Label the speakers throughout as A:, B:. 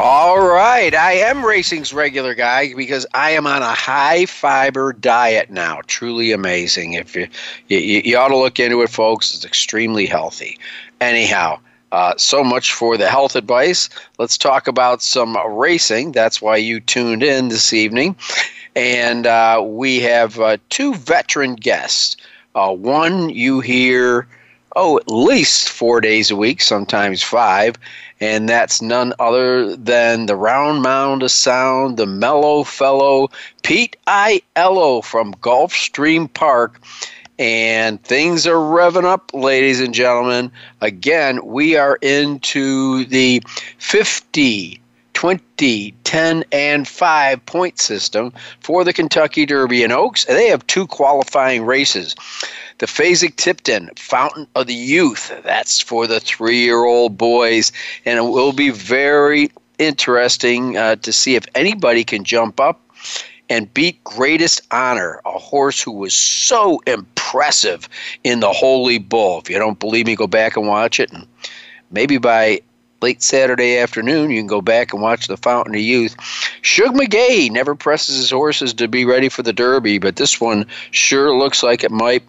A: All right, I am racing's regular guy because I am on a high fiber diet now. Truly amazing. If you, you you ought to look into it, folks. It's extremely healthy. Anyhow, uh, so much for the health advice. Let's talk about some racing. That's why you tuned in this evening, and uh, we have uh, two veteran guests. Uh, one you hear oh, at least four days a week, sometimes five, and that's none other than the round mound of sound, the mellow fellow, Pete Aiello from Gulfstream Park. And things are revving up, ladies and gentlemen. Again, we are into the 50, 20, 10, and 5 point system for the Kentucky Derby and Oaks. They have two qualifying races. The Fasig-Tipton Fountain of the Youth. That's for the three year old boys. And it will be very interesting uh, to see if anybody can jump up and beat Greatest Honor, a horse who was so impressive in the Holy Bull. If you don't believe me, go back and watch it. And maybe by late Saturday afternoon, you can go back and watch the Fountain of Youth. Shug McGaughey never presses his horses to be ready for the Derby, but this one sure looks like it might.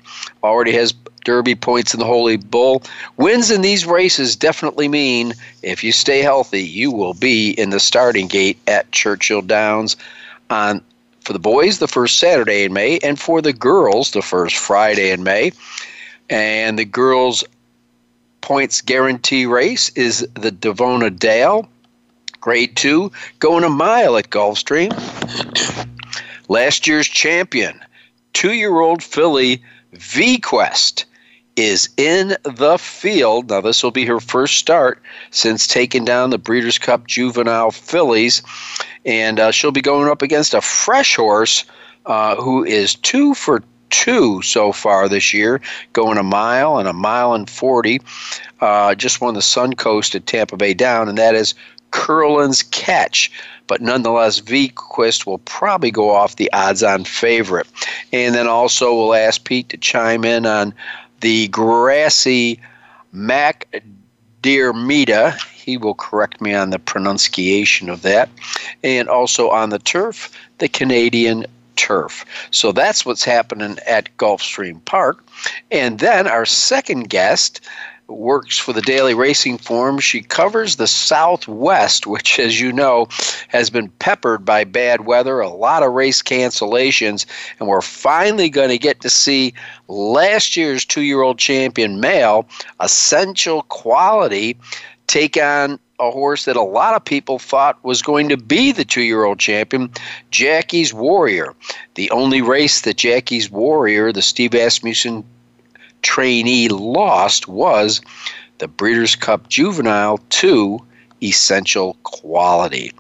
A: Already has Derby points in the Holy Bull. Wins in these races definitely mean if you stay healthy, you will be in the starting gate at Churchill Downs on for the boys the first Saturday in May, and for the girls the first Friday in May. And the girls points guarantee race is the Davona Dale, grade two, going a mile at Gulfstream. Last year's champion, two year old filly Vequist, is in the field. Now, this will be her first start since taking down the Breeders' Cup juvenile fillies. And uh, she'll be going up against a fresh horse uh, who is two for two so far this year, going a mile and a mile and 40. Uh, just won the Suncoast at Tampa Bay Down, and that is Curlin's Catch. But nonetheless, Vequist will probably go off the odds on favorite. And then also, we'll ask Pete to chime in on the grassy Mac Diarmida. He will correct me on the pronunciation of that. And also on the turf, the Canadian turf. So that's what's happening at Gulfstream Park. And then our second guest works for the Daily Racing Form. She covers the Southwest, which, as you know, has been peppered by bad weather, a lot of race cancellations, and we're finally going to get to see last year's two year old champion male, Essential Quality, take on a horse that a lot of people thought was going to be the two year old champion, Jackie's Warrior. The only race that Jackie's Warrior, the Steve Asmussen trainee, lost was the Breeders' Cup Juvenile 2 Essential Quality.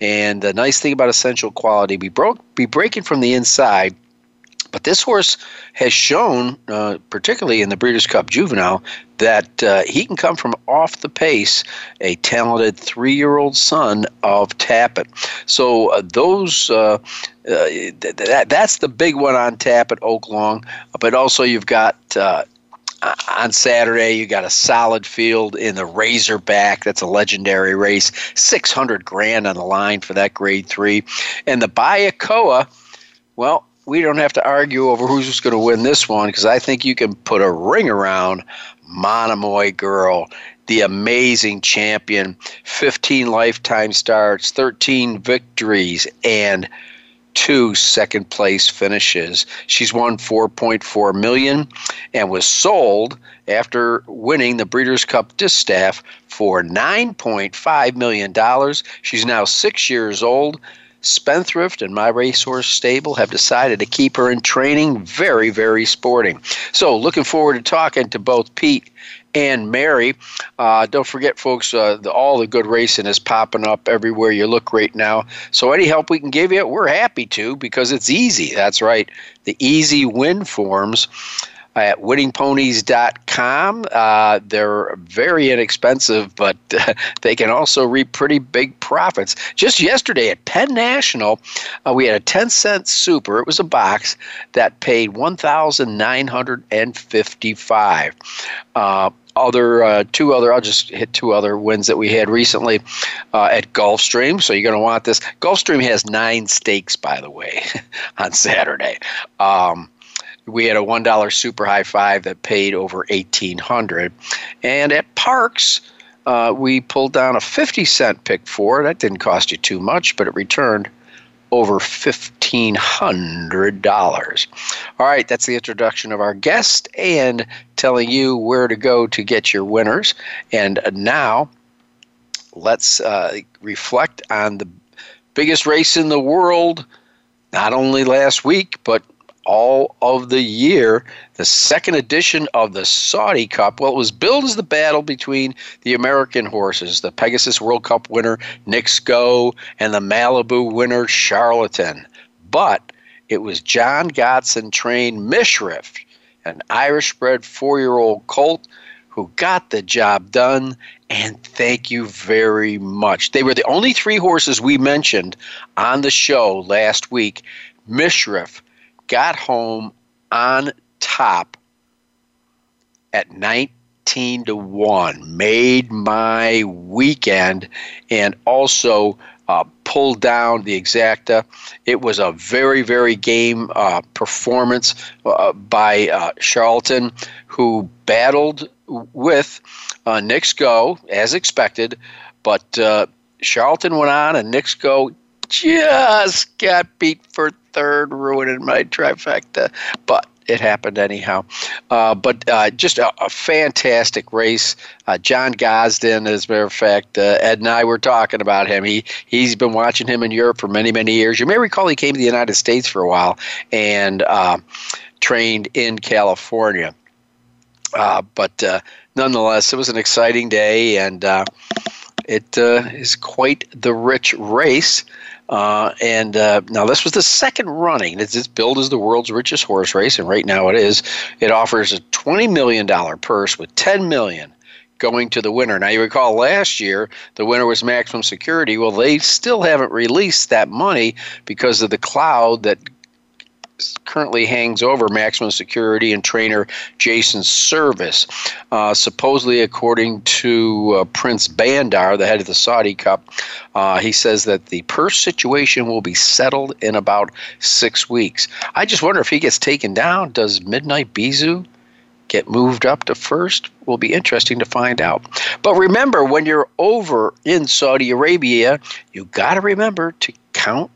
A: And the nice thing about Essential Quality, be, broke, be breaking from the inside but this horse has shown, uh, particularly in the Breeders' Cup Juvenile, that uh, he can come from off the pace, a talented three year old son of Tapit. So, uh, those. Uh, uh, th- that, that's the big one on tap at Oaklawn, but also you've got uh, on Saturday, you got a solid field in the Razorback. That's a legendary race. 600 grand on the line for that grade three. And the Bayakoa, well, we don't have to argue over who's going to win this one because I think you can put a ring around Monomoy Girl, the amazing champion, 15 lifetime starts, 13 victories, and two second place finishes. She's won 4.4 million and was sold after winning the Breeders' Cup Distaff for 9.5 million dollars. She's now 6 years old. Spendthrift and My Racehorse Stable have decided to keep her in training. Very, very sporting. So, looking forward to talking to both Pete and Mary. Uh, don't forget, folks, uh, the, all the good racing is popping up everywhere you look right now. So any help we can give you, we're happy to because it's easy. That's right. The easy win forms at winningponies.com. Uh, they're very inexpensive, but uh, they can also reap pretty big profits. Just yesterday at Penn National, uh, we had a 10 cent super. It was a box that paid 1955 uh, other uh, two other I'll just hit two other wins that we had recently uh, at Gulfstream. So you're going to want this. Gulfstream has nine stakes, by the way, on Saturday. Um, we had a one dollar super high five that paid over eighteen hundred, and at Parks. Uh, we pulled down a 50 cent pick four. That didn't cost you too much, but it returned over $1,500. All right, that's the introduction of our guest and telling you where to go to get your winners. And now let's uh, reflect on the biggest race in the world, not only last week, but all of the year. The second edition of the Saudi Cup. Well, it was billed as the battle between the American horses, the Pegasus World Cup winner Knicks Go and the Malibu winner Charlatan. But it was John Gosden trained Mishriff, an Irish bred four year old colt who got the job done. And thank you very much. They were the only three horses we mentioned on the show last week. Mishriff got home on top at 19 to 1 made my weekend and also uh, pulled down the exacta. It was a very very game uh, performance uh, by uh, charlatan who battled with uh, Go as expected but uh, charlatan went on and Go just got beat for third, ruining my trifecta. But it happened anyhow. Uh, but uh, just a, a, fantastic race. Uh, John Gosden, as a matter of fact, uh, Ed and I were talking about him. He he's been watching him in Europe for many many years. You may recall he came to the United States for a while and uh, trained in California. Uh, but nonetheless, it was an exciting day, and it is quite the rich race. Uh, and uh, now this was the second running. It's, it's billed as the world's richest horse race, and right now it is. It offers a twenty million dollar purse with ten million going to the winner. Now you recall last year the winner was Maximum Security. Well, they still haven't released that money because of the cloud that currently hangs over maximum security and trainer Jason Servis. Uh, supposedly, according to uh, Prince Bandar, the head of the Saudi Cup, uh, he says that the purse situation will be settled in about six weeks. I just wonder if he gets taken down, does Midnight Bisou? Get moved up to first will be interesting to find out. But remember, when you're over in Saudi Arabia, you got to remember to count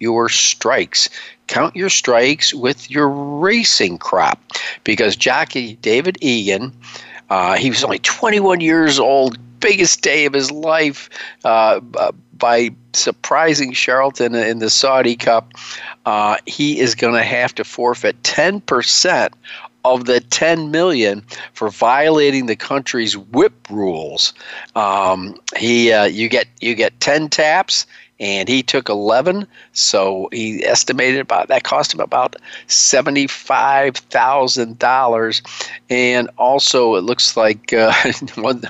A: your strikes. Count your strikes with your racing crop because jockey David Egan, uh, he was only 21 years old, biggest day of his life uh, by surprising Charlton in the Saudi Cup. Uh, he is going to have to forfeit 10% of the 10 million for violating the country's whip rules. Um, he, uh, you get you get 10 taps and he took 11 so he estimated about that cost him about $75000 and also it looks like uh, one,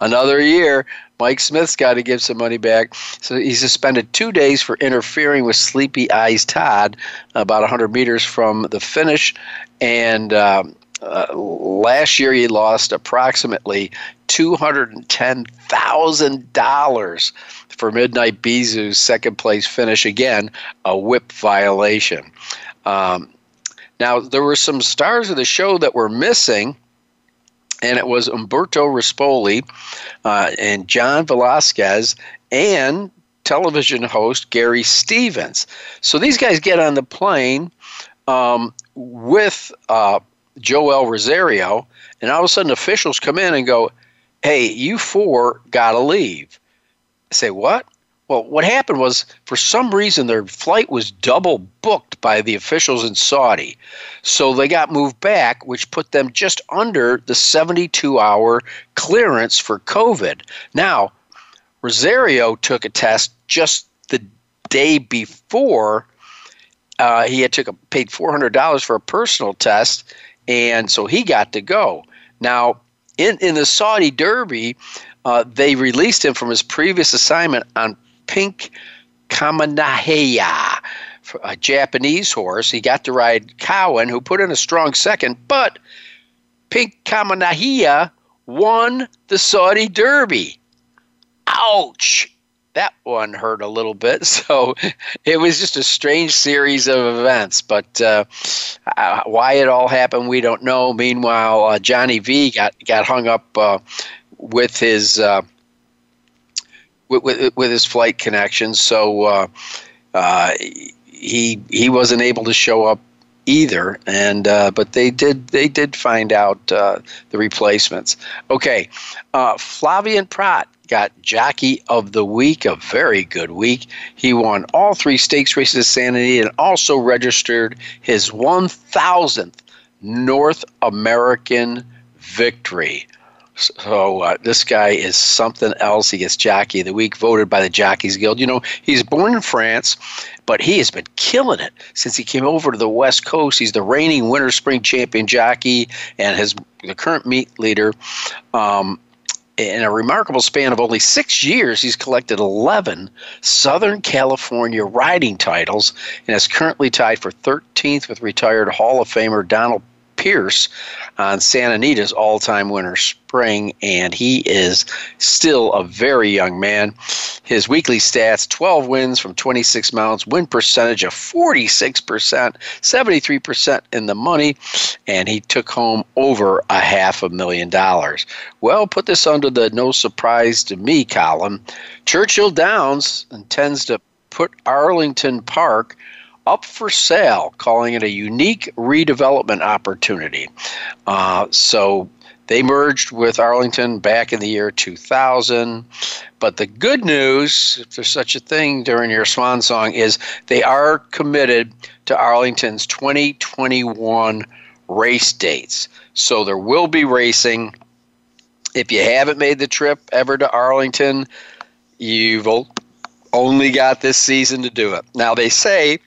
A: another year mike smith's got to give some money back. So he suspended two days for interfering with sleepy eyes todd about 100 meters from the finish. And um, uh, last year he lost approximately $210,000 for Midnight Bisou's second place finish. Again, a whip violation. Um, now, there were some stars of the show that were missing, and it was Umberto Rispoli uh, and John Velazquez and television host Gary Stevens. So these guys get on the plane um, with uh, Joel Rosario, and all of a sudden officials come in and go, "Hey, you four got to leave." Say what? Well, Well, what happened was, for some reason, their flight was double booked by the officials in Saudi. So they got moved back, which put them just under the 72 hour clearance for COVID. Now, Rosario took a test just the day before. Uh, he had took a, paid $400 for a personal test, and so he got to go. Now, in, in the Saudi Derby, uh, they released him from his previous assignment on Pink Kamehameha, a Japanese horse. He got to ride Cowan, who put in a strong second, but Pink Kamehameha won the Saudi Derby. Ouch! That one hurt a little bit. So it was just a strange series of events. But uh, uh, why it all happened, we don't know. Meanwhile, uh, Johnny V got got hung up uh, with his uh, with, with, with his flight connections. So uh, uh, he he wasn't able to show up either. And uh, but they did they did find out the replacements. Okay, uh, Flavien Prat got Jockey of the Week, a very good week. He won all three stakes races Santa Anita and also registered his 1,000th North American victory. So uh, this guy is something else. He gets Jockey of the Week, voted by the Jockeys Guild. You know, he's born in France, but he has been killing it since he came over to the West Coast. He's the reigning Winter Spring Champion jockey and his the current meet leader. Um, in a remarkable span of only six years, he's collected 11 Southern California riding titles and is currently tied for 13th with retired Hall of Famer Donald Pierce on Santa Anita's all time winner spring, and he is still a very young man. His weekly stats 12 wins from 26 mounts, win percentage of 46%, 73% in the money, and he took home over a half a million dollars. Well, put this under the no surprise to me column. Churchill Downs intends to put Arlington Park up for sale, calling it a unique redevelopment opportunity. Uh, so they merged with Arlington back in the year 2000. But the good news, if there's such a thing during your swan song, is they are committed to Arlington's 2021 race dates. So there will be racing. If you haven't made the trip ever to Arlington, you've only got this season to do it. Now, they say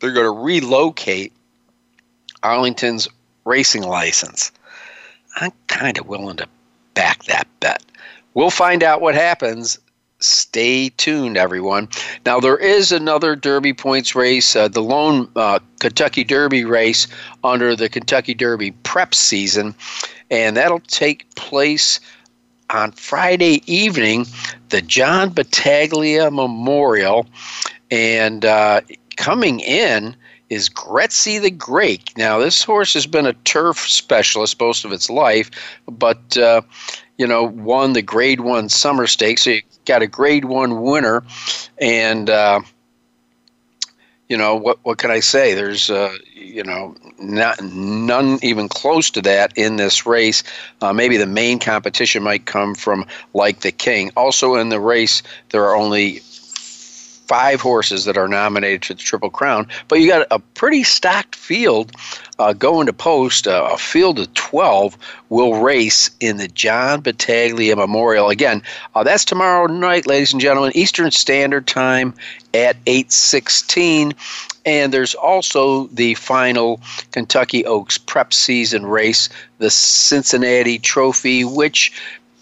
A: they're going to relocate Arlington's racing license. I'm kind of willing to back that bet. We'll find out what happens. Stay tuned, everyone. Now, there is another Derby points race, uh, the lone uh, Kentucky Derby race under the Kentucky Derby prep season, and that'll take place on Friday evening, the John Battaglia Memorial. And uh, coming in is Gretzky the Great. Now, this horse has been a turf specialist most of its life, but, uh, you know, won the Grade 1 Summer Stakes. So you got a Grade 1 winner. And, uh, you know, what, what can I say? There's, uh, you know, not, none even close to that in this race. Uh, maybe the main competition might come from Like the King. Also in the race, there are only five horses that are nominated to the Triple Crown, but you got a pretty stacked field uh, going to post. Uh, a field of 12 will race in the John Battaglia Memorial. Again, uh, that's tomorrow night, ladies and gentlemen, Eastern Standard Time at 8:16. And there's also the final Kentucky Oaks prep season race, the Cincinnati Trophy, which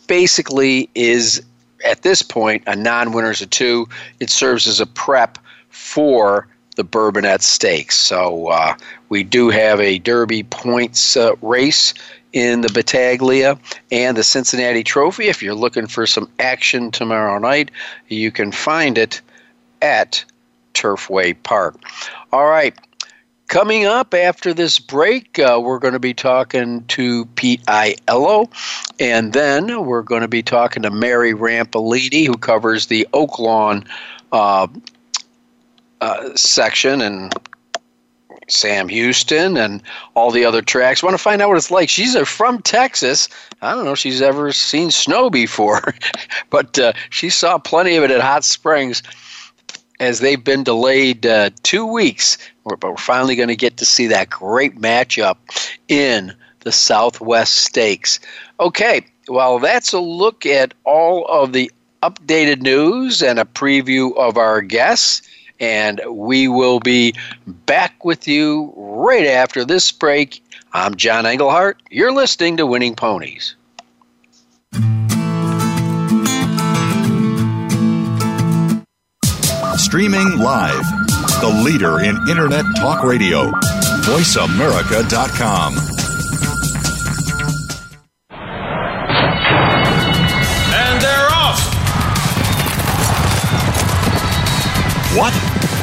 A: basically is at this point a non-winners of two. It serves as a prep for the Bourbonette Stakes. So uh, we do have a Derby points uh, race in the Battaglia and the Cincinnati Trophy. If you're looking for some action tomorrow night, you can find it at Turfway Park. All right. Coming up after this break, uh, we're going to be talking to Pete Aiello, and then we're going to be talking to Mary Rampellini, who covers the Oaklawn uh, uh, section. And Sam Houston and all the other tracks. Want to find out what it's like. She's from Texas. I don't know if she's ever seen snow before, but uh, she saw plenty of it at Hot Springs as they've been delayed uh, two weeks. But we're finally going to get to see that great matchup in the Southwest Stakes. Okay, well, that's a look at all of the updated news and a preview of our guests. And we will be back with you right after this break. I'm John Englehart. You're listening to Winning Ponies.
B: Streaming live, the leader in Internet talk radio, voiceamerica.com.
C: And they're off.
B: What?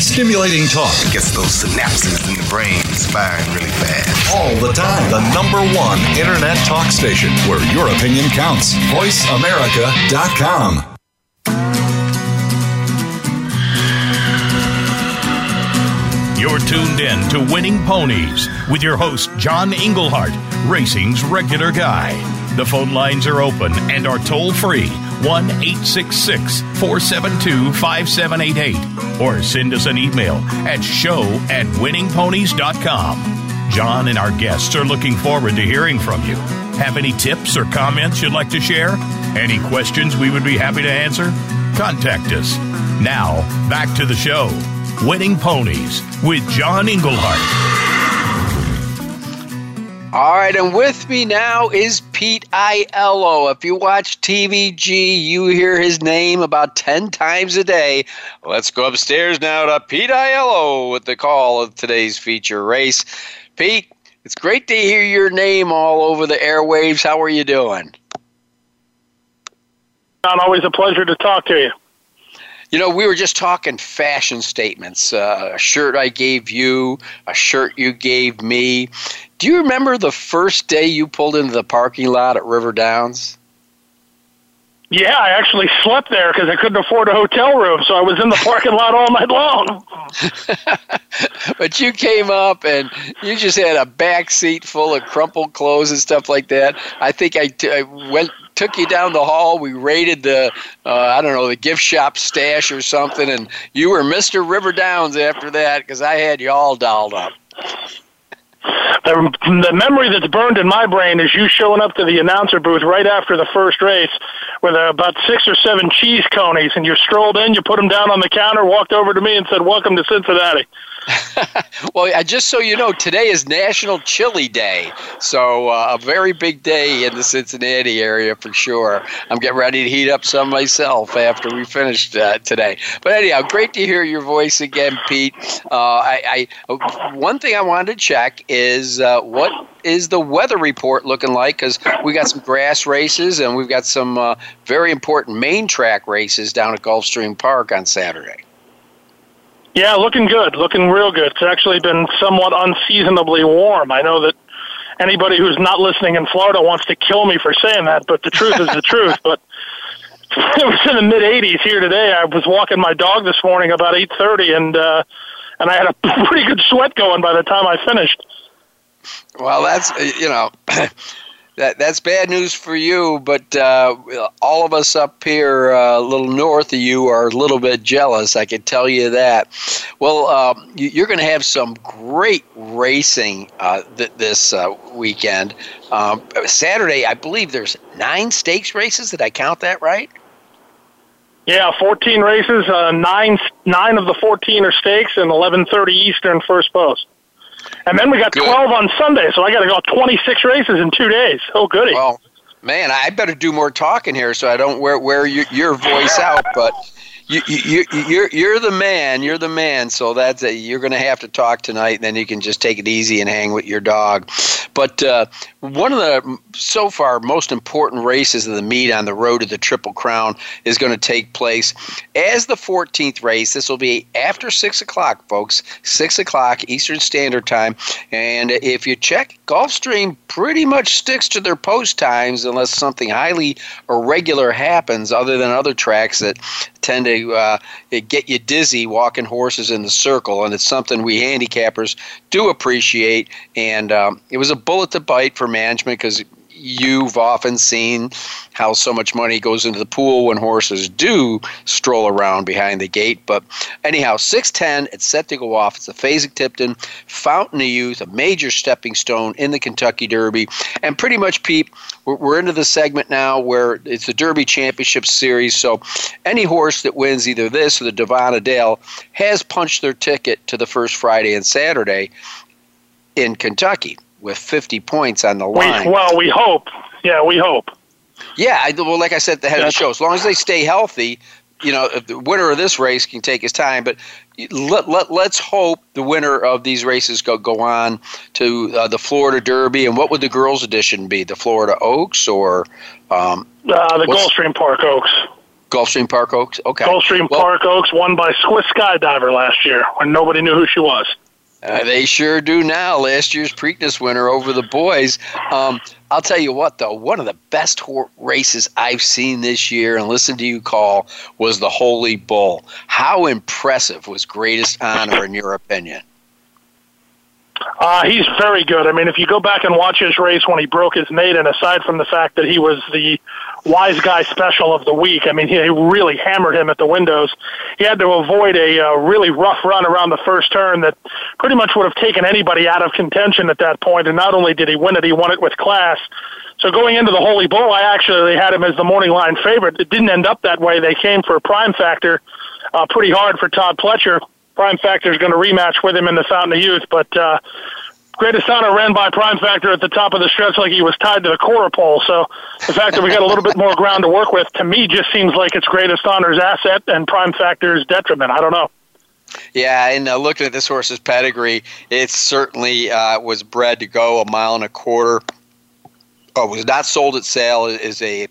B: Stimulating talk
D: Gets those synapses in the brain firing really fast.
B: all the time. The number one internet talk station where your opinion counts. VoiceAmerica.com.
E: You're tuned in to Winning Ponies with your host, John Englehart, racing's regular guy. The phone lines are open and are toll free 1 866 472 5788 or send us an email at show at winningponies.com. John and our guests are looking forward to hearing from you. Have any tips or comments you'd like to share? Any questions we would be happy to answer? Contact us. Now, back to the show. Winning Ponies with John Englehart.
A: All right, and with me now is Pete Aiello. If you watch TVG, you hear his name about 10 times a day. Let's go upstairs now to Pete Aiello with the call of today's feature race. Pete, it's great to hear your name all over the airwaves. How are you doing?
F: John, always a pleasure to talk to you.
A: You know, we were just talking fashion statements. Uh, a shirt I gave you, a shirt you gave me. Do you remember the first day you pulled into the parking lot at River Downs?
F: Yeah, I actually slept there because I couldn't afford a hotel room, so I was in the parking lot all night long.
A: but you came up and you just had a back seat full of crumpled clothes and stuff like that. I think I, t- I went took you down the hall. We raided the uh, I don't know the gift shop stash or something, and you were Mister River Downs after that because I had you all dolled up.
F: The, the memory that's burned in my brain is you showing up to the announcer booth right after the first race with uh, about six or seven cheese coneys, and you strolled in, you put them down on the counter, walked over to me, and said, "Welcome to Cincinnati."
A: Well, just so you know, today is National Chili Day, so uh, a very big day in the Cincinnati area for sure. I'm getting ready to heat up some myself after we finished uh, today. But anyhow, great to hear your voice again, Pete. Uh, I, I one thing I wanted to check is uh, what is the weather report looking like? Because we got some grass races and we've got some uh, very important main track races down at Gulfstream Park on Saturday.
F: Yeah, looking good, looking real good. It's actually been somewhat unseasonably warm. I know that anybody who's not listening in Florida wants to kill me for saying that, but the truth is the truth. But it was in the mid 80s here today. I was walking my dog this morning about 8:30, and uh, and I had a pretty good sweat going by the time I finished.
A: Well, that's you know. That, that's bad news for you, but uh, all of us up here, uh, a little north of you, are a little bit jealous. I can tell you that. Well, um, you, you're going to have some great racing uh, th- this uh, weekend. Um, Saturday, I believe there's nine stakes races. Did I count that right?
F: Yeah, 14 races, uh, nine nine of the 14 are stakes, and 11:30 Eastern first post. And then we got
A: Good.
F: 12 on Sunday, so I got to go 26 races in two days. Oh, goody!
A: Well, man, I better do more talking here so I don't wear wear your, your voice out. But you, you, you, you're you're the man. You're the man. So that's a, you're going to have to talk tonight. And then you can just take it easy and hang with your dog. But uh, one of the so far most important races of the meet on the road to the Triple Crown is going to take place as the 14th race. This will be after six o'clock, folks. Six o'clock Eastern Standard Time. And if you check, Gulfstream pretty much sticks to their post times unless something highly irregular happens, other than other tracks that tend to uh, get you dizzy walking horses in the circle. And it's something we handicappers do appreciate. And um, it was a bullet to bite for management because you've often seen how so much money goes into the pool when horses do stroll around behind the gate. But anyhow, 610, it's set to go off. It's a Fasig-Tipton, Fountain of Youth, a major stepping stone in the Kentucky Derby. And pretty much, Pete, we're, we're into the segment now where it's the Derby Championship Series. So any horse that wins either this or the Davona Dale has punched their ticket to the first Friday and Saturday in Kentucky with 50 points on the
F: we,
A: line.
F: well, we hope. Yeah, we hope.
A: Yeah, I, well, like I said at the head of the show, as long as they stay healthy, you know, if the winner of this race can take his time. But let, let, let's hope the winner of these races go, go on to uh, the Florida Derby. And what would the girls' edition be? The Florida Oaks or um,
F: Uh, the Gulfstream Park Oaks.
A: Gulfstream Park Oaks? Okay.
F: Gulfstream
A: Well,
F: Park Oaks won by Swiss Skydiver last year when nobody knew who she was.
A: Uh, they sure do now. Last year's Preakness winner over the boys. Um, I'll tell you what, though, one of the best races I've seen this year, and listen to you call, was the Holy Bull. How impressive was Greatest Honor in your opinion?
F: Uh, he's very good. I mean, if you go back and watch his race when he broke his maiden, aside from the fact that he was the wise guy special of the week, I mean, he really hammered him at the windows. He had to avoid a uh, really rough run around the first turn that pretty much would have taken anybody out of contention at that point. And not only did he win it, he won it with class. So going into the Holy Bull, I actually had him as the morning line favorite. It didn't end up that way. They came for a prime factor uh, pretty hard for Todd Pletcher. Prime Factor is going to rematch with him in the Fountain of Youth, but uh, Greatest Honor ran by Prime Factor at the top of the stretch like he was tied to the quarter pole. So the fact that we got a little bit more ground to work with, to me, just seems like it's Greatest Honor's asset and Prime Factor's detriment. I don't know.
A: Yeah, and uh, looking at this horse's pedigree, it certainly uh, was bred to go a mile and a quarter. Oh, was not sold at sale. Is a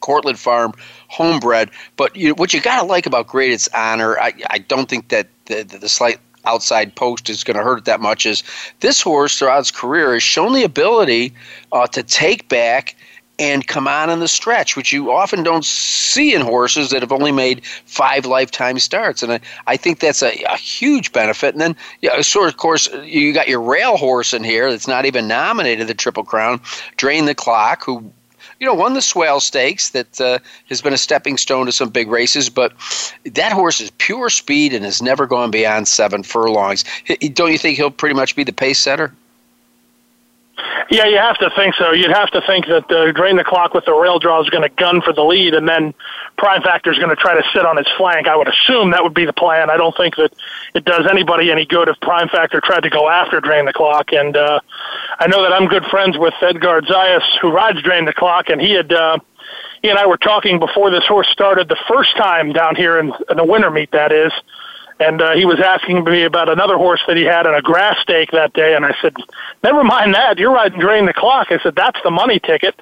A: Courtlandt Farm homebred. But you, what you got to like about Greatest Honor, I, I don't think that the, the, the slight outside post is going to hurt it that much. Is this horse throughout its career has shown the ability uh, to take back and come on in the stretch, which you often don't see in horses that have only made five lifetime starts. And I, I think that's a, a huge benefit. And then, yeah, so of course, you got your rail horse in here that's not even nominated the Triple Crown, Drain the Clock, who you know, won the Swale Stakes that uh, has been a stepping stone to some big races, but that horse is pure speed and has never gone beyond seven furlongs. H- Don't you think he'll pretty much be the pace setter?
F: Yeah, you have to think so. You'd have to think that uh, drain the clock with the rail draw is going to gun for the lead, and then Prime Factor is going to try to sit on his flank. I would assume that would be the plan. I don't think that it does anybody any good if Prime Factor tried to go after drain the clock. And uh, I know that I'm good friends with Edgar Zayas, who rides drain the clock, and he had. Uh, he and I were talking before this horse started the first time down here in, in the winter meet, that is, and uh, he was asking me about another horse that he had in a grass stake that day, and I said, "Never mind that. You're riding drain the clock." I said, "That's the money ticket."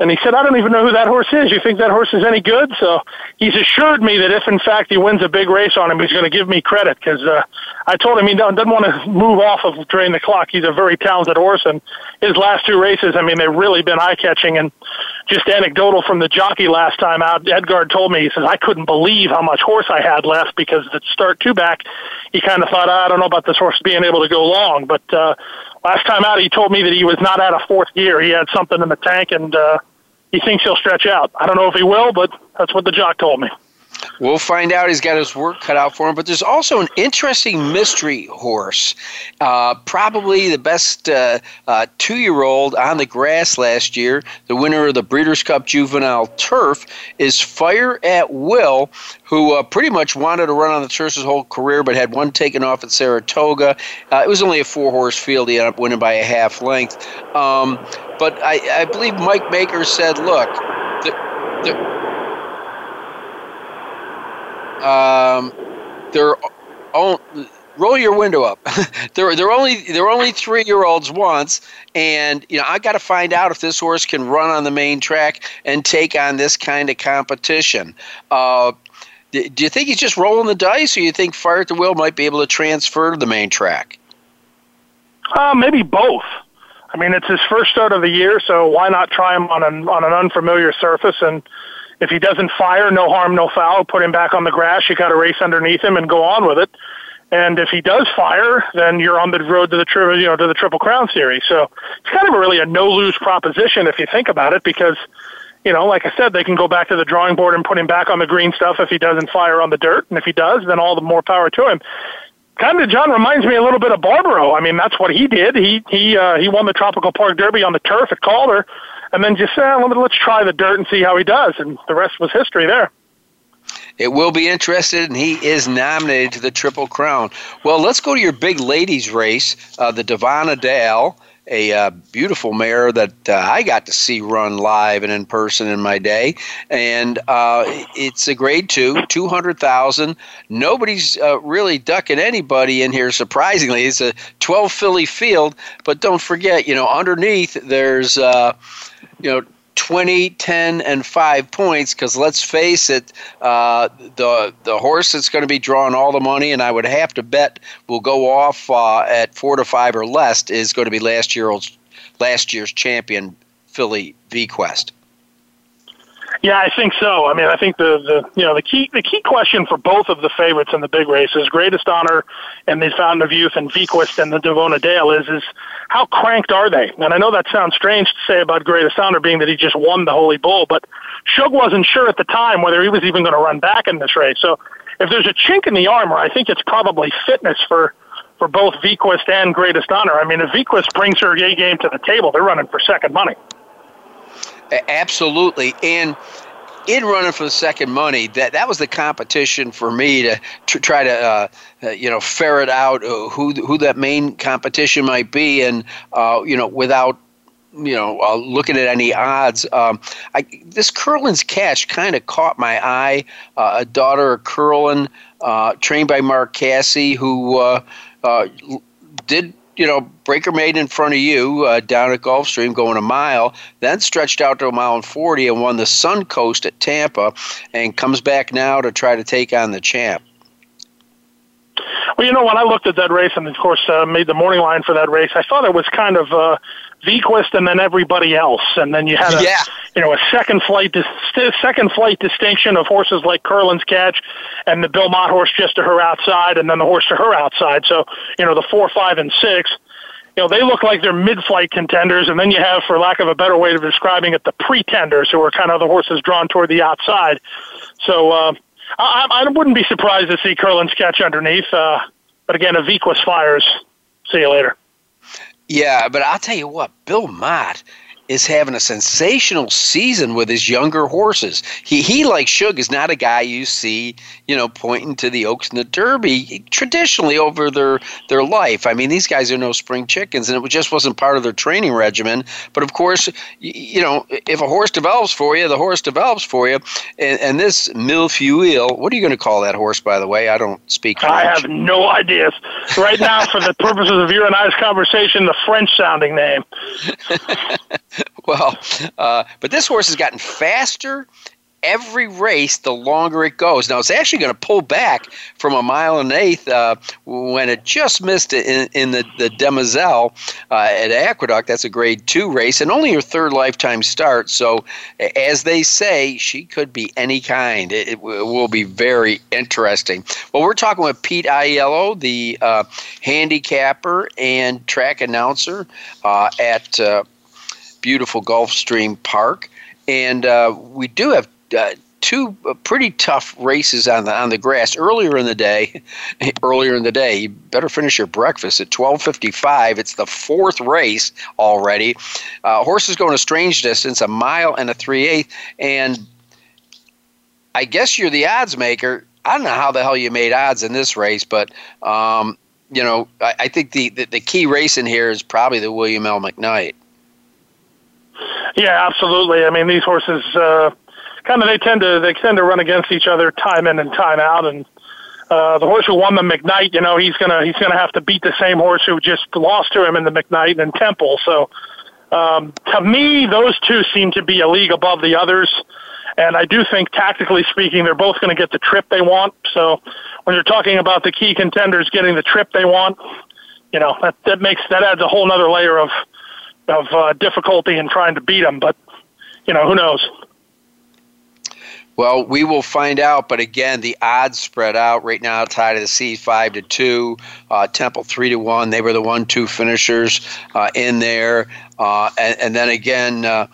F: And he said, "I don't even know who that horse is. You think that horse is any good?" So he's assured me that if in fact he wins a big race on him, he's going to give me credit because uh, I told him he doesn't want to move off of drain the clock. He's a very talented horse, and his last two races, I mean, they've really been eye catching. And just anecdotal from the jockey last time out, Edgar told me he says I couldn't believe how much horse I had left because at start two back, he kind of thought I don't know about this horse being able to go long, but. uh Last time out, he told me that he was not out of fourth gear. He had something in the tank, and uh, he thinks he'll stretch out. I don't know if he will, but that's what the jock told me.
A: We'll find out. He's got his work cut out for him. But there's also an interesting mystery horse. Uh, probably the best uh, uh, two year old on the grass last year. The winner of the Breeders' Cup Juvenile Turf is Fire at Will, who uh, pretty much wanted to run on the turf his whole career, but had one taken off at Saratoga. Uh, it was only a four horse field. He ended up winning by a half length. Um, but I, I, believe Mike Maker said, look, the, the um, they're oh, roll your window up. they're they're only they're only three year olds once, and you know I got to find out if this horse can run on the main track and take on this kind of competition. Uh, do you think he's just rolling the dice, or you think Fire at the Will might be able to transfer to the main track?
F: Uh, maybe both. I mean, it's his first start of the year, so why not try him on an on an unfamiliar surface and if he doesn't fire, no harm, no foul. Put him back on the grass. You got to race underneath him and go on with it. And if he does fire, then you're on the road to the tri- you know to the Triple Crown Series. So it's kind of really a no lose proposition if you think about it, because you know, like I said, they can go back to the drawing board and put him back on the green stuff if he doesn't fire on the dirt, and if he does, then all the more power to him. Kind of, John reminds me a little bit of Barbaro. I mean, that's what he did. He he uh, he won the Tropical Park Derby on the turf at Calder, and then just say, oh, let's try the dirt and see how he does. And the rest was history there.
A: It will be interested, and he is nominated to the Triple Crown. Well, let's go to your big ladies race, uh, the Davona Dale, a uh, beautiful mare that uh, I got to see run live and in person in my day. And uh, it's a grade two, 200,000. Nobody's uh, really ducking anybody in here, surprisingly. It's a 12 filly field, but don't forget, you know, underneath there's uh, you know 20, 10, and 5 points because let's face it, uh, the the horse that's going to be drawing all the money, and I would have to bet will go off uh, at 4 to 5 or less, is going to be last, year's last year's champion, Filly Vequist.
F: Yeah, I think so. I mean, I think the, the you know the key the key question for both of the favorites in the big races, Greatest Honor and the Fountain of Youth and Vequist and the Davona Dale, is is how cranked are they? And I know that sounds strange to say about Greatest Honor, being that he just won the Holy Bull, but Shug wasn't sure at the time whether he was even going to run back in this race. So if there's a chink in the armor, I think it's probably fitness for for both Vequist and Greatest Honor. I mean, if Vequist brings her A game to the table, they're running for second money.
A: Absolutely. And in running for the second money, that that was the competition for me to, to try to uh, uh, you know ferret out uh, who who that main competition might be, and uh, you know without you know uh, looking at any odds. Um, I, this Curlin's Catch kind of caught my eye. Uh, a daughter of Curlin, trained by Mark Casse, who did you know, breaker made in front of you uh, down at Gulfstream going a mile, then stretched out to a mile and 40 and won the Suncoast at Tampa and comes back now to try to take on the champ.
F: Well, you know, when I looked at that race and, of course, uh, made the morning line for that race, I thought it was kind of uh, Vequist and then everybody else, and then you had a
A: yeah.
F: you know a second flight dis- second flight distinction of horses like Curlin's Catch and the Bill Mott horse just to her outside, and then the horse to her outside. So you know the four, five, and six. You know they look like they're mid-flight contenders, and then you have, for lack of a better way of describing it, the pretenders who are kind of the horses drawn toward the outside. So uh, I, I wouldn't be surprised to see Curlin's Catch underneath. Uh, but again, Vequist fires, see you later.
A: Yeah, but I'll tell you what, Bill Mott is having a sensational season with his younger horses. He he like Shug is not a guy you see, you know, pointing to the Oaks and the Derby traditionally over their their life. I mean, these guys are no spring chickens, and it just wasn't part of their training regimen. But of course, you, you know, if a horse develops for you, the horse develops for you. And, and this Millefeuille, what are you going to call that horse, by the way? I don't speak French.
F: I have no idea. Right now, for the purposes of your and I's conversation, the French sounding name.
A: well, uh, but this horse has gotten faster every race the longer it goes. Now it's actually going to pull back from a mile and an eighth uh, when it just missed it in, in the the Demoiselle uh, at Aqueduct. That's a Grade Two race and only her third lifetime start. So as they say, she could be any kind. It, it will be very interesting. Well, we're talking with Pete Aiello, the uh, handicapper and track announcer uh, at uh, beautiful Gulfstream Park. And uh, we do have uh, two uh, pretty tough races on the on the grass earlier in the day. earlier in the day, you better finish your breakfast at twelve fifty five. It's the fourth race already. Uh, horses going a strange distance, a mile and a three eighth, and I guess you're the odds maker. I don't know how the hell you made odds in this race, but um, you know, I, I think the, the, the key race in here is probably the William L. McKnight.
F: Yeah, absolutely. I mean, these horses uh, kind of they tend to they tend to run against each other time in and time out, and uh, the horse who won the McKnight, you know, he's gonna he's gonna have to beat the same horse who just lost to him in the McKnight and Temple. So, um, to me, those two seem to be a league above the others. And I do think, tactically speaking, they're both going to get the trip they want. So when you're talking about the key contenders getting the trip they want, you know that that makes that adds a whole other layer of of uh, difficulty in trying to beat them. But you know, who knows?
A: Well, we will find out. But again, the odds spread out right now. Tide of the Sea, five to two. Uh, Temple three to one. They were the one-two finishers uh, in there. Uh, and, and, then again, uh,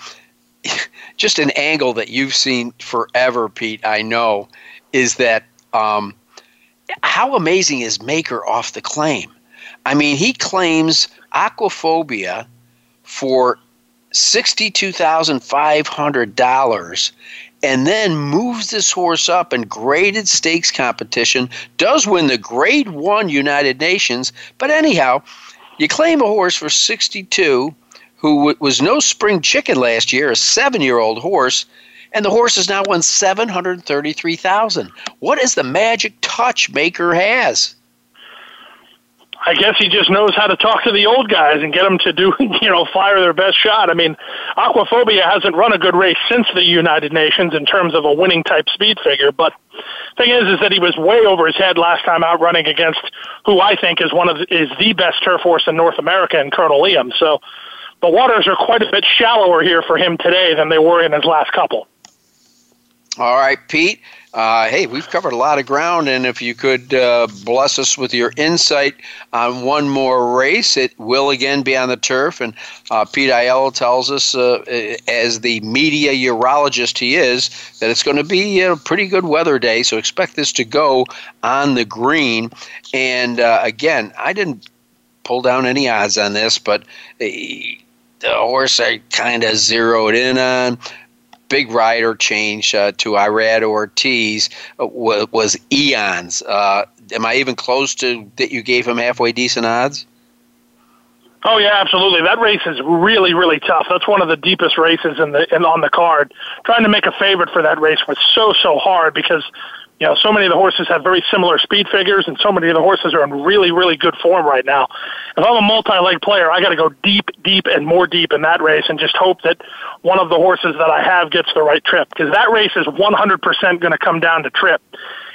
A: just an angle that you've seen forever, Pete. I know is that um, how amazing is Maker off the claim? I mean, he claims aquaphobia for $62,500 and then moves this horse up in graded stakes competition, does win the grade 1 United Nations, but anyhow, you claim a horse for 62 who was no spring chicken last year, a 7-year-old horse, and the horse has now won 733,000. What is the magic touch Maker has?
F: I guess he just knows how to talk to the old guys and get them to do, you know, fire their best shot. I mean, Aquaphobia hasn't run a good race since the United Nations in terms of a winning type speed figure, but the thing is, is that he was way over his head last time out running against who I think is one of the, is the best turf horse in North America, and Colonel Liam. So the waters are quite a bit shallower here for him today than they were in his last couple.
A: All right, Pete. Uh, hey, we've covered a lot of ground, and if you could uh, bless us with your insight on one more race, it will again be on the turf. And uh, Pete Aiello tells us, uh, as the meteorologist he is, that it's going to be a pretty good weather day. So expect this to go on the green. And uh, again, I didn't pull down any odds on this, but the horse I kind of zeroed in on big rider change uh, to Irad Ortiz uh, was, was eons. Uh, am I even close to that you gave him halfway decent odds?
F: Oh yeah, absolutely. That race is really, really tough. That's one of the deepest races in the in, on the card. Trying to make a favorite for that race was so so hard because you know, so many of the horses have very similar speed figures, and so many of the horses are in really, really good form right now. If I'm a multi-leg player, I got to go deep, deep, and more deep in that race, and just hope that one of the horses that I have gets the right trip, because that race is 100% going to come down to trip.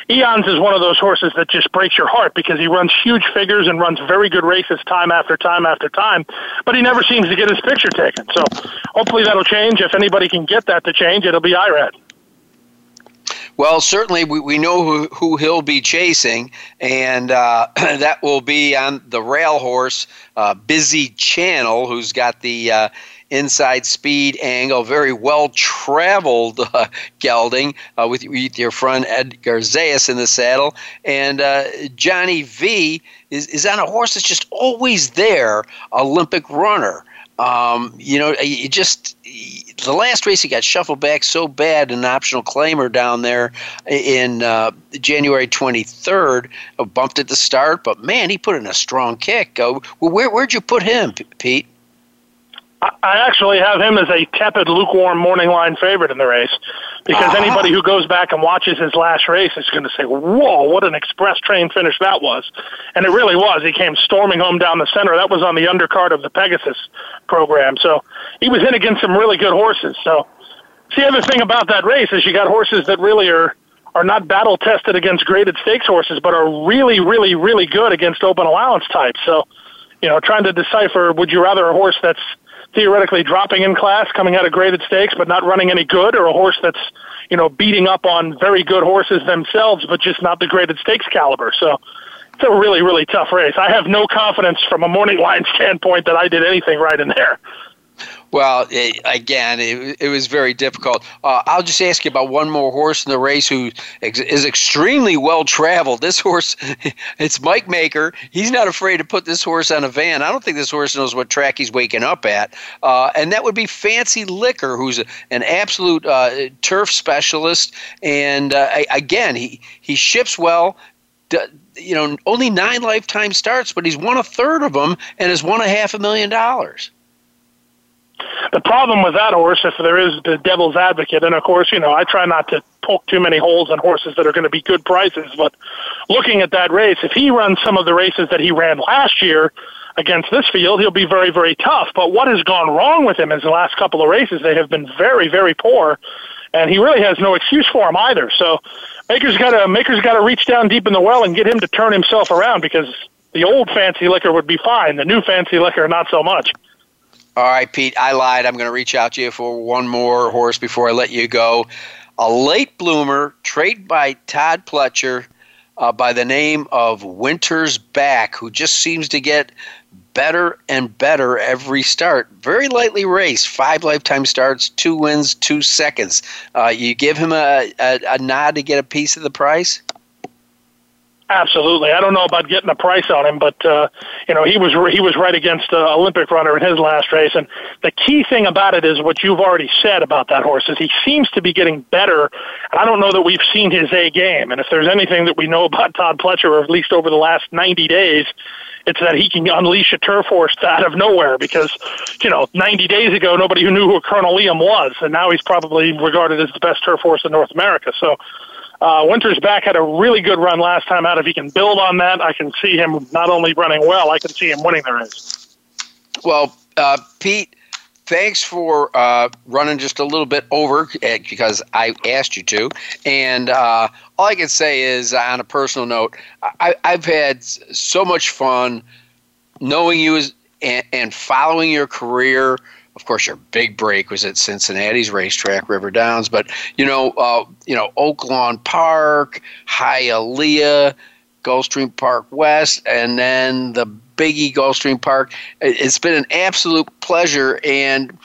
F: Eons is one of those horses that just breaks your heart because he runs huge figures and runs very good races time after time after time, but he never seems to get his picture taken. So hopefully that'll change. If anybody can get that to change, it'll be Irad.
A: Well, certainly we, we know who, who he'll be chasing, and uh, that will be on the rail horse, uh, Busy Channel, who's got the uh, inside speed angle, very well traveled uh, gelding uh, with, with, your friend Edgar Zayas in the saddle. And uh, Johnny V is, is on a horse that's just always there, Olympic runner. Um, you know, you just the last race he got shuffled back so bad, an optional claimer down there in uh, January 23rd, uh, bumped at the start, but man, he put in a strong kick. Uh, where, where'd you put him, Pete?
F: I actually have him as a tepid, lukewarm morning line favorite in the race because uh-huh. anybody who goes back and watches his last race is going to say, "Whoa, what an express train finish that was!" And it really was. He came storming home down the center. That was on the undercard of the Pegasus program, so he was in against some really good horses. So, the other thing about that race is you got horses that really are are not battle tested against graded stakes horses, but are really, really, really good against open allowance types. So, you know, trying to decipher: would you rather a horse that's theoretically dropping in class, coming out of graded stakes, but not running any good, or a horse that's you know beating up on very good horses themselves, but just not the graded stakes caliber. So it's a really really tough race. I have no confidence from a morning line standpoint that I did anything right in there.
A: Well, it, again, it, it was very difficult. Uh, I'll just ask you about one more horse in the race who ex- is extremely well traveled. This horse, it's Mike Maker. He's not afraid to put this horse on a van. I don't think this horse knows what track he's waking up at. Uh, and that would be Fancy Liquor, who's a, an absolute uh, turf specialist. And uh, again, he, he ships well. D- you know, only nine lifetime starts, but he's won a third of them and has won a half a million dollars.
F: The problem with that horse, if there is the devil's advocate, and of course, you know, I try not to poke too many holes on horses that are going to be good prices, but looking at that race, if he runs some of the races that he ran last year against this field, he'll be very, very tough. But what has gone wrong with him in the last couple of races? They have been very, very poor, and he really has no excuse for him either. So Maker's got to Maker's got to reach down deep in the well and get him to turn himself around because the old fancy liquor would be fine, the new fancy liquor not so much.
A: All right, Pete, I lied. I'm going to reach out to you for one more horse before I let you go. A late bloomer, traded by Todd Pletcher uh, by the name of Winter's Back, who just seems to get better and better every start. Very lightly raced, five lifetime starts, two wins, two seconds. Uh, you give him a, a, a nod to get a piece of the price?
F: Absolutely. I don't know about getting a price on him, but uh, you know he was he was right against uh, Olympic runner in his last race. And the key thing about it is what you've already said about that horse is he seems to be getting better. I don't know that we've seen his A game, and if there's anything that we know about Todd Pletcher, or at least over the last 90 days, it's that he can unleash a turf horse out of nowhere because, you know, 90 days ago, nobody who knew who Colonel Liam was, and now he's probably regarded as the best turf horse in North America. So uh, Winters back had a really good run last time out. If he can build on that, I can see him not only running well, I can see him winning the race.
A: Well, uh, Pete, thanks for uh, running just a little bit over eh, because I asked you to. And uh, all I can say is, on a personal note, I, have had so much fun knowing you as, and, and following your career of course, your big break was at Cincinnati's racetrack, River Downs. But you know, uh, you know, Oaklawn Park, Hialeah, Gulfstream Park West, and then the Biggie Gulfstream Park. It's been an absolute pleasure, and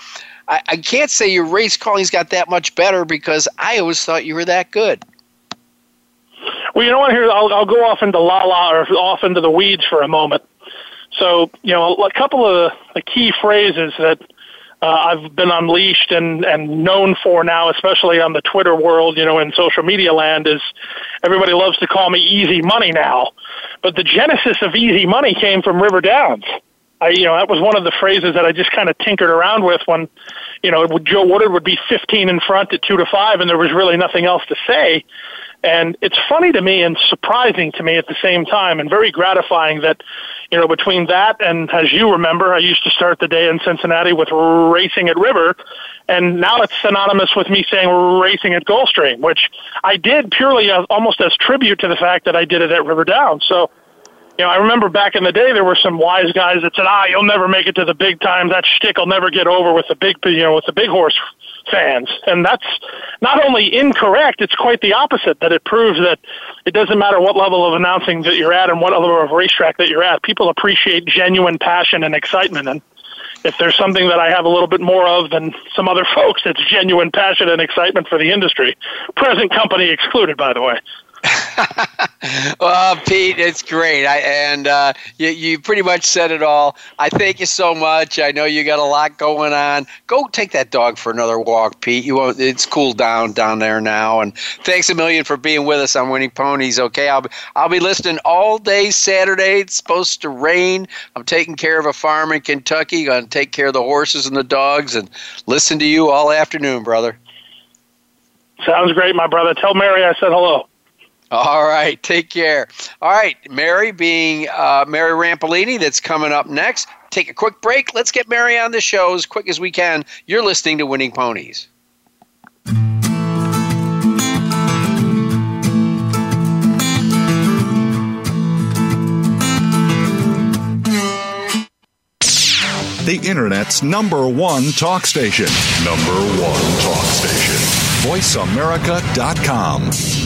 A: I, I can't say your race calling's got that much better because I always thought you were that good.
F: Well, you know what? Here, I'll, I'll go off into la la or off into the weeds for a moment. So, you know, a couple of the key phrases that uh, I've been unleashed and, and known for now, especially on the Twitter world, you know, in social media land, is everybody loves to call me Easy Money now. But the genesis of Easy Money came from River Downs. I, you know, that was one of the phrases that I just kind of tinkered around with when, you know, Joe Woodard would be 15 in front at two to five, and there was really nothing else to say. And it's funny to me and surprising to me at the same time and very gratifying that, you know, between that and as you remember, I used to start the day in Cincinnati with racing at River and now it's synonymous with me saying racing at Gulfstream, which I did purely as, almost as tribute to the fact that I did it at River Downs. So, you know, I remember back in the day there were some wise guys that said, "Ah, you'll never make it to the big time. That shtick will never get over with the big, you know, with the big horse fans. And that's not only incorrect, it's quite the opposite, that it proves that it doesn't matter what level of announcing that you're at and what level of racetrack that you're at. People appreciate genuine passion and excitement. And if there's something that I have a little bit more of than some other folks, it's genuine passion and excitement for the industry. Present company excluded, by the way.
A: well, Pete, it's great. I, and uh, you, you pretty much said it all. I thank you so much. I know you got a lot going on. Go take that dog for another walk, Pete. You won't, it's cooled down down there now. And thanks a million for being with us on Winning Ponies. Okay, I'll be, I'll be listening all day Saturday. It's supposed to rain. I'm taking care of a farm in Kentucky. Going to take care of the horses and the dogs and listen to you all afternoon, brother.
F: Sounds great, my brother. Tell Mary I said hello.
A: All right, take care. All right, Mary being uh, Mary Rampellini, that's coming up next. Take a quick break. Let's get Mary on the show as quick as we can. You're listening to Winning Ponies.
B: The Internet's number one talk station. Number one talk station. VoiceAmerica.com.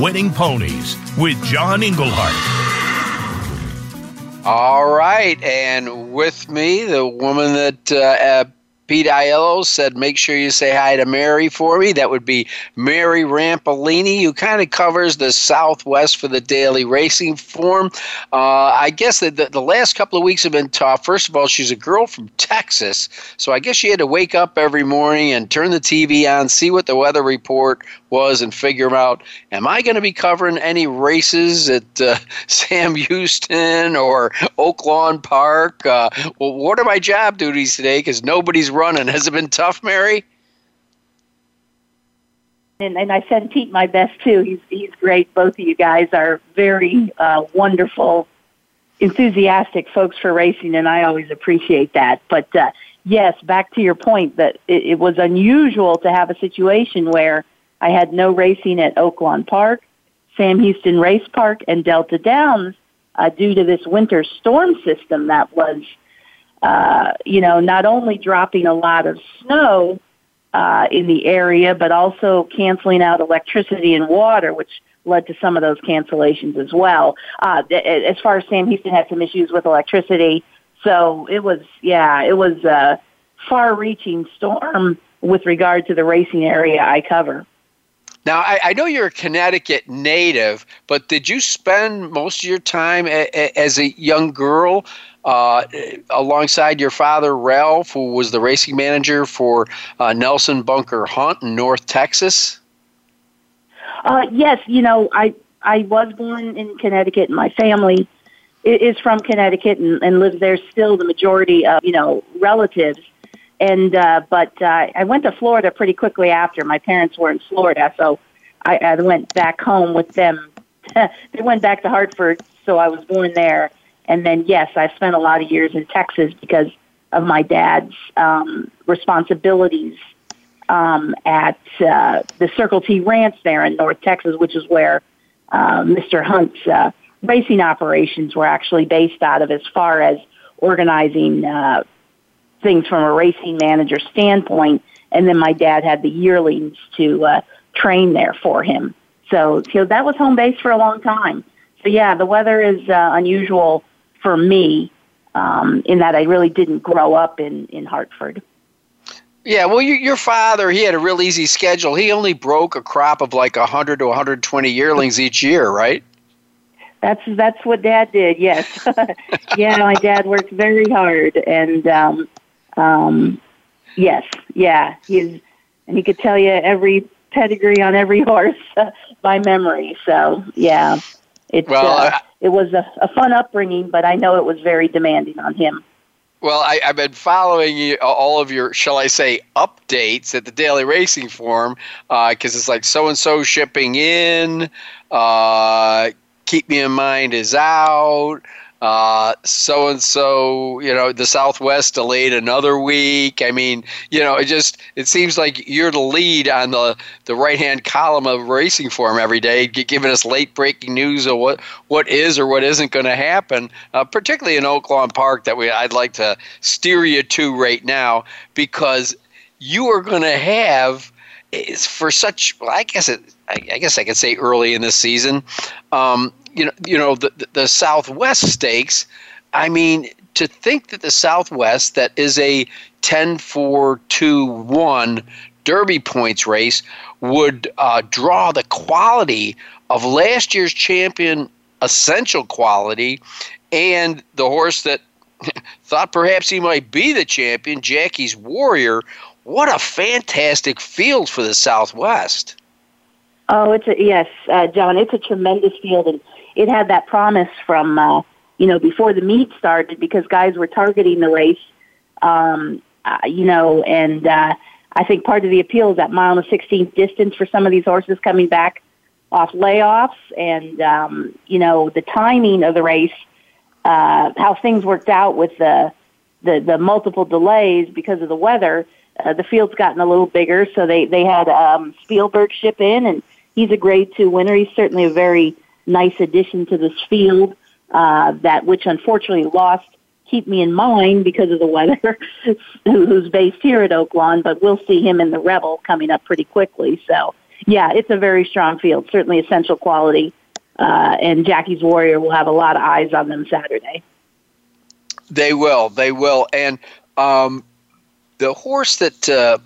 E: Winning Ponies with John Englehart.
A: All right, and with me, the woman that uh, Pete Aiello said, make sure you say hi to Mary for me. That would be Mary Rampellini, who kind of covers the Southwest for the Daily Racing Form. Uh, I guess that the, the last couple of weeks have been tough. First of all, she's a girl from Texas, so I guess she had to wake up every morning and turn the TV on, see what the weather report was, and figure out, am I going to be covering any races at uh, Sam Houston or Oaklawn Park? Uh, well, what are my job duties today? Because nobody's running. Has it been tough, Mary?
G: And, and I send Pete my best too. He's he's great. Both of you guys are very uh, wonderful, enthusiastic folks for racing, and I always appreciate that. But uh, yes, back to your point that it, it was unusual to have a situation where I had no racing at Oaklawn Park, Sam Houston Race Park, and Delta Downs uh, due to this winter storm system that was uh, you know, not only dropping a lot of snow uh, in the area, but also canceling out electricity and water, which led to some of those cancellations as well. Uh, as far as Sam Houston had some issues with electricity, so it was, yeah, it was a far-reaching storm with regard to the racing area I cover.
A: Now, I, I, know you're a Connecticut native, but did you spend most of your time a, a, as a young girl uh, alongside your father, Ralph, who was the racing manager for uh, Nelson Bunker Hunt in North Texas?
G: Uh, yes, you know, I I was born in Connecticut, and my family is from Connecticut and, and lives there still. The majority of you know relatives, and uh, but uh, I went to Florida pretty quickly after. My parents were in Florida, so I, I went back home with them. they went back to Hartford, so I was born there and then, yes, I spent a lot of years in Texas because of my dad's um, responsibilities um, at uh, the Circle T Ranch there in North Texas, which is where uh, Mr. Hunt's uh, racing operations were actually based out of as far as organizing uh, things from a racing manager standpoint. And then my dad had the yearlings to uh, train there for him. So, so that was home base for a long time. So yeah, the weather is uh, unusual for me um, in that I really didn't grow up in, in Hartford.
A: Yeah, well, you, your father, he had a real easy schedule. He only broke a crop of like 100 to 120 yearlings each year, right?
G: That's that's what Dad did. Yes, yeah, my dad worked very hard, and um, um, yes, yeah, he's and he could tell you every pedigree on every horse by memory. So yeah, it's well, uh, it was a, a fun upbringing, but I know it was very demanding on him.
A: Well, I, have been following you, all of your, shall I say, updates at the Daily Racing Form because uh, it's like so and so shipping in, uh, keep me in mind is out so and so, you know, the Southwest delayed another week. I mean, you know, it just it seems like you're the lead on the the right hand column of Racing Form every day, giving us late breaking news of what what is or what isn't going to happen. Uh, particularly in Oaklawn Park, that we I'd like to steer you to right now because you are going to have is for such well, I guess it I, I, guess I could say early in the season. Um, you know, you know the, the Southwest Stakes. I mean, to think that the Southwest, that is a 10 4 2 1 Derby points race, would uh, draw the quality of last year's champion, Essential Quality, and the horse that thought perhaps he might be the champion, Jackie's Warrior. What a fantastic field for the Southwest.
G: Oh, it's a, yes, uh, John. It's a tremendous field, and it had that promise from uh, you know before the meet started because guys were targeting the race, um, uh, you know, and uh, I think part of the appeal is that mile and a sixteenth distance for some of these horses coming back off layoffs, and um, you know the timing of the race, uh, how things worked out with the the, the multiple delays because of the weather. Uh, the field's gotten a little bigger, so they they had um, Spielberg ship in, and he's a grade two winner. He's certainly a very nice addition to this field uh, that which unfortunately lost keep me in mind because of the weather who's based here at Oaklawn, but we'll see him in the Rebel coming up pretty quickly. So yeah, it's a very strong field, certainly essential quality. Uh, and Jackie's Warrior will have a lot of eyes on them Saturday.
A: They will, they will, and um, the horse that uh,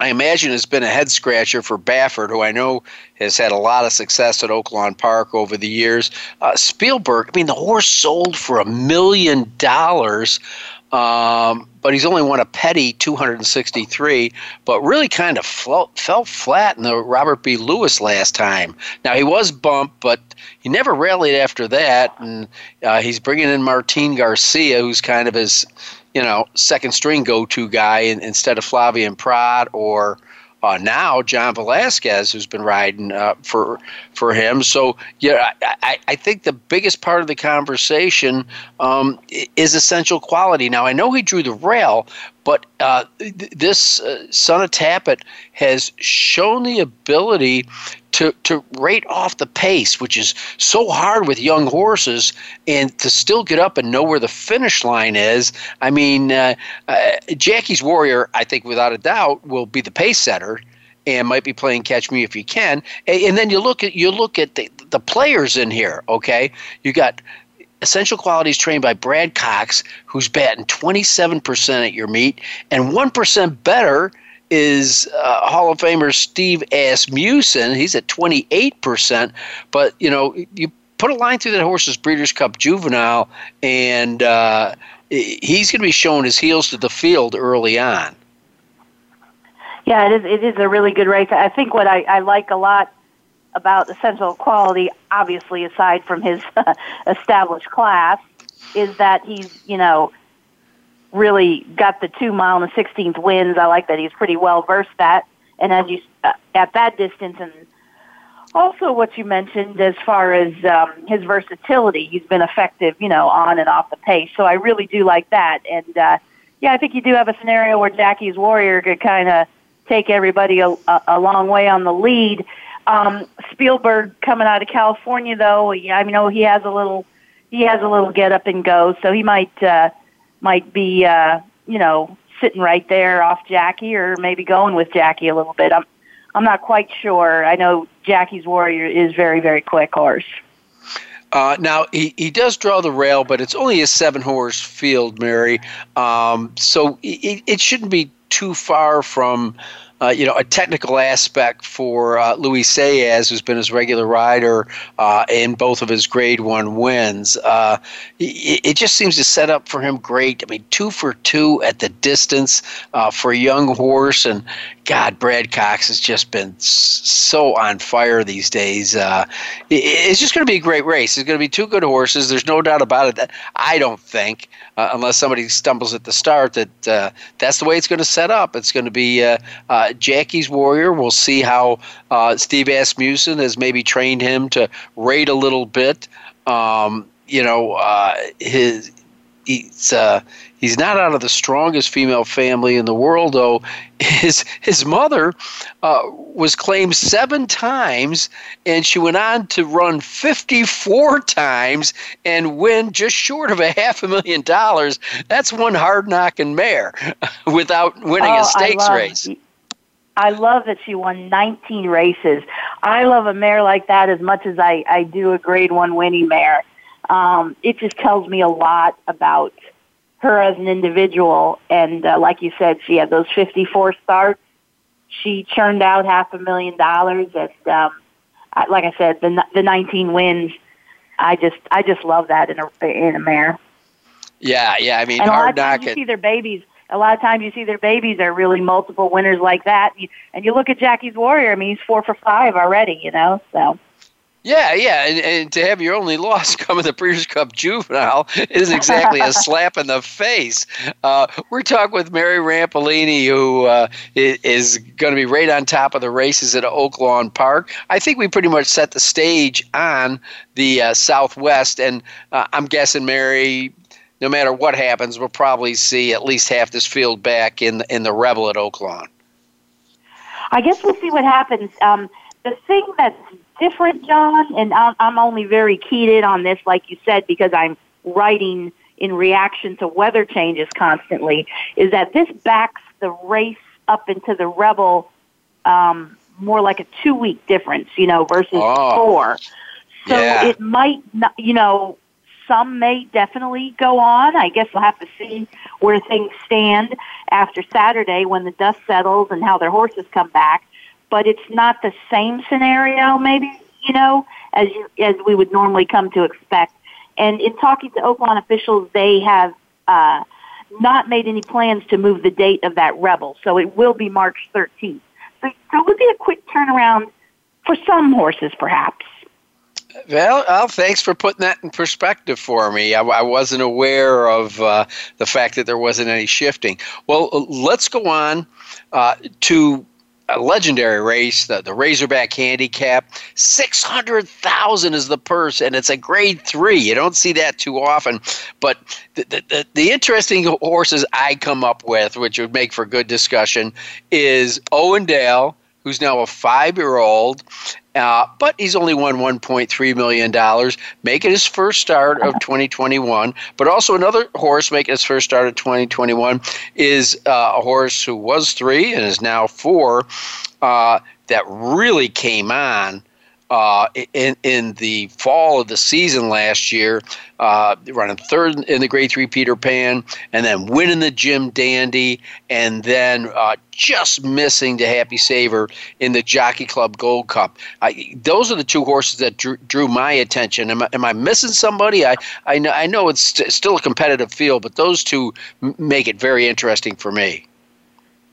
A: I imagine has been a head scratcher for Baffert, who I know has had a lot of success at Oaklawn Park over the years. Uh, Spielberg, I mean, the horse sold for a million dollars, um, but he's only won a petty 263, but really kind of fell flat in the Robert B. Lewis last time. Now, he was bumped, but he never rallied after that, and uh, he's bringing in Martin Garcia, who's kind of his you know, second string go to guy in, instead of Flavien Prat or uh, now John Velazquez, who's been riding uh, for for him. So yeah, I, I think the biggest part of the conversation um, is essential quality. Now I know he drew the rail, but uh, th- this uh, Son of Tapit has shown the ability to, to rate off the pace, which is so hard with young horses, and to still get up and know where the finish line is. I mean, uh, uh, Jackie's Warrior, I think without a doubt, will be the pace setter and might be playing catch me if you can. And, and then you look at you look at the, the players in here. Okay, you got essential qualities trained by Brad Cox, who's batting 27% at your meet, and 1% better is uh, Hall of Famer Steve Asmussen. He's at 28%. But, you know, you put a line through that horse's Breeders' Cup Juvenile, and uh, he's going to be showing his heels to the field early on.
G: Yeah, it is. It is a really good race. I think what I, I like a lot about Essential Quality, obviously aside from his established class, is that he's you know really got the two mile and the sixteenth wins. I like that he's pretty well versed that, and as you uh, at that distance, and also what you mentioned as far as um, his versatility, he's been effective, you know, on and off the pace. So I really do like that, and uh, yeah, I think you do have a scenario where Jackie's Warrior could kind of take everybody a, a, long way on the lead. Um, Spielberg coming out of California, though, I know he has a little he has a little get up and go, so he might. Uh, might be, uh, you know, sitting right there off Jackie, or maybe going with Jackie a little bit. I'm, I'm not quite sure. I know Jackie's Warrior is very, very quick horse.
A: Uh, now he, he does draw the rail, but it's only a seven horse field, Mary. Um, so it, it shouldn't be too far from uh, you know, a technical aspect for uh, Luis Saez, who's been his regular rider uh, in both of his Grade One wins. Uh, it, it, just seems to set up for him great. I mean, two for two at the distance uh, for a young horse, and God, Brad Cox has just been so on fire these days. Uh, it, it's just going to be a great race. It's going to be two good horses. There's no doubt about it. That I don't think, unless somebody stumbles at the start, that that's the way it's going to set up. It's going to be uh, Jackie's Warrior. We'll see how uh, Steve Asmussen has maybe trained him to rate a little bit. Um, you know, uh, his he's uh, he's not out of the strongest female family in the world, though. His his mother uh, was claimed seven times, and she went on to run fifty four times and win just short of a half a million dollars. That's one hard knocking mare without winning
G: oh,
A: a stakes
G: love,
A: race.
G: I love that she won 19 races. I love a mare like that as much as I, I do a grade one winning mare. Um, it just tells me a lot about her as an individual. And uh, like you said, she had those 54 starts. She churned out half a million dollars. And um, I, like I said, the the 19 wins. I just I just love that in a in a mare.
A: Yeah, yeah. I mean,
G: and a lot of times you see their babies a lot of times you see their babies are really multiple winners like that. And you, And you look at Jackie's Warrior, I mean, he's four for five already, you know, so.
A: Yeah, yeah, and, and to have your only loss come in the Breeders' Cup Juvenile is exactly a slap in the face. Uh, we're talking with Mary Rampellini, who uh, is going to be right on top of the races at Oaklawn Park. I think we pretty much set the stage on the uh, Southwest, and uh, I'm guessing Mary no matter what happens, we'll probably see at least half this field back in the, in the Rebel at Oaklawn.
G: I guess we'll see what happens. Um, the thing that's different, John, and I'm, I'm only very keyed in on this, like you said, because I'm writing in reaction to weather changes constantly, is that this backs the race up into the Rebel um, more like a two week difference, you know, versus
A: oh,
G: four. So
A: yeah.
G: it might not, you know, some may definitely go on. I guess we'll have to see where things stand after Saturday when the dust settles and how their horses come back. But it's not the same scenario, maybe you know, as you, as we would normally come to expect. And in talking to Oaklawn officials, they have uh, not made any plans to move the date of that rebel, so it will be March 13th. So, it would be a quick turnaround for some horses, perhaps.
A: Well, well, thanks for putting that in perspective for me. I, I wasn't aware of uh, the fact that there wasn't any shifting. Well, let's go on uh, to a legendary race, the, the Razorback Handicap. 600000 is the purse, and it's a grade three. You don't see that too often. But the, the, the interesting horses I come up with, which would make for good discussion, is Owendale who's now a five year old, uh, but he's only won $1.3 million, making his first start of 2021. But also, another horse making his first start of 2021 is uh, a horse who was three and is now four uh, that really came on uh, in in the fall of the season last year, uh, running third in the Grade Three Peter Pan, and then winning the Jim Dandy, and then uh, just missing the Happy Saver in the Jockey Club Gold Cup. I, those are the two horses that drew, drew my attention. Am I, am I, missing somebody? I I know, I know it's st- still a competitive field, but those two m- make it very interesting for me.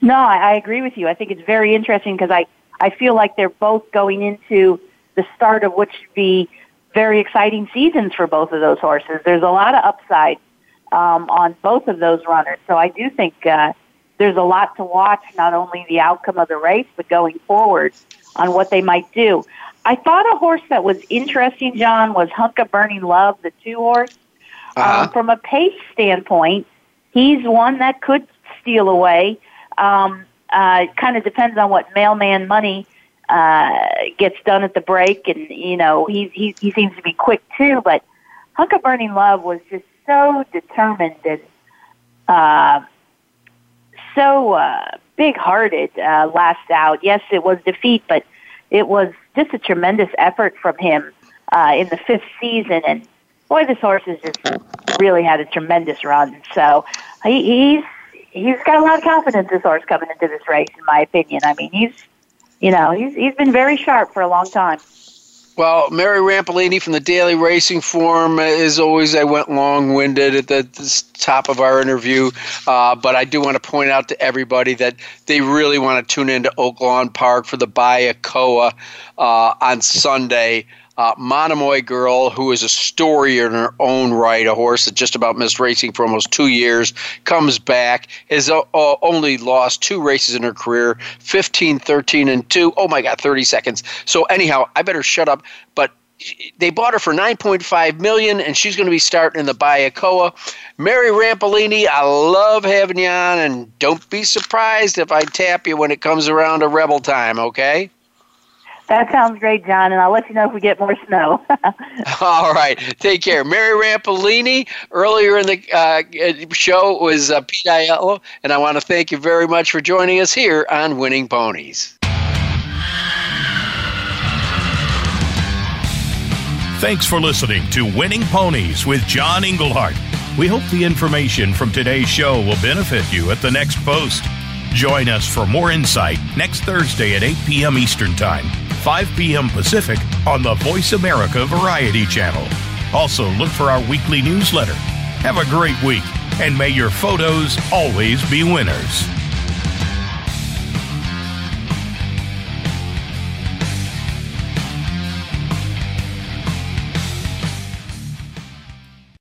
G: No, I, I agree with you. I think it's very interesting because I I feel like they're both going into the start of what should be very exciting seasons for both of those horses. There's a lot of upside um, on both of those runners. So I do think uh, there's a lot to watch, not only the outcome of the race, but going forward on what they might do. I thought a horse that was interesting, John, was Hunka Burning Love, the two horse.
A: Uh-huh.
G: Um, from a pace standpoint, he's one that could steal away. Um, uh, it kind of depends on what mailman money uh, gets done at the break, and you know he he he seems to be quick too. But Hunka Burning Love was just so determined and uh, so uh, big-hearted uh, last out. Yes, it was defeat, but it was just a tremendous effort from him uh, in the fifth season. And boy, this horse has just really had a tremendous run. So he, he's he's got a lot of confidence this horse coming into this race, in my opinion. I mean, he's, you know, he's he's been very sharp for a long time.
A: Well, Mary Rampellini from the Daily Racing Form, as always, I went long winded at the, top of our interview, uh, but I do want to point out to everybody that they really want to tune into Oaklawn Park for the Bayakoa uh, on Sunday uh, Monomoy Girl, who is a story in her own right, a horse that just about missed racing for almost two years, comes back, has uh, uh only lost two races in her career 15, 13, and 2. Oh my God, 30 seconds. So, anyhow, I better shut up. But they bought her for 9.5 million and she's going to be starting in the Bayakoa. Mary Rampellini, I love having you on and don't be surprised if I tap you when it comes around to rebel time, okay?
G: That sounds great, John, and I'll let you know if we get more snow.
A: All right. Take care. Mary Rampellini, earlier in the uh, show was uh, Pete Aiello, and I want to thank you very much for joining us here on Winning Ponies.
E: Thanks for listening to Winning Ponies with John Englehart. We hope the information from today's show will benefit you at the next post. Join us for more insight next Thursday at 8 p.m. Eastern Time 5 p.m. Pacific on the Voice America Variety Channel. Also, look for our weekly newsletter. Have a great week, and may your photos always be winners.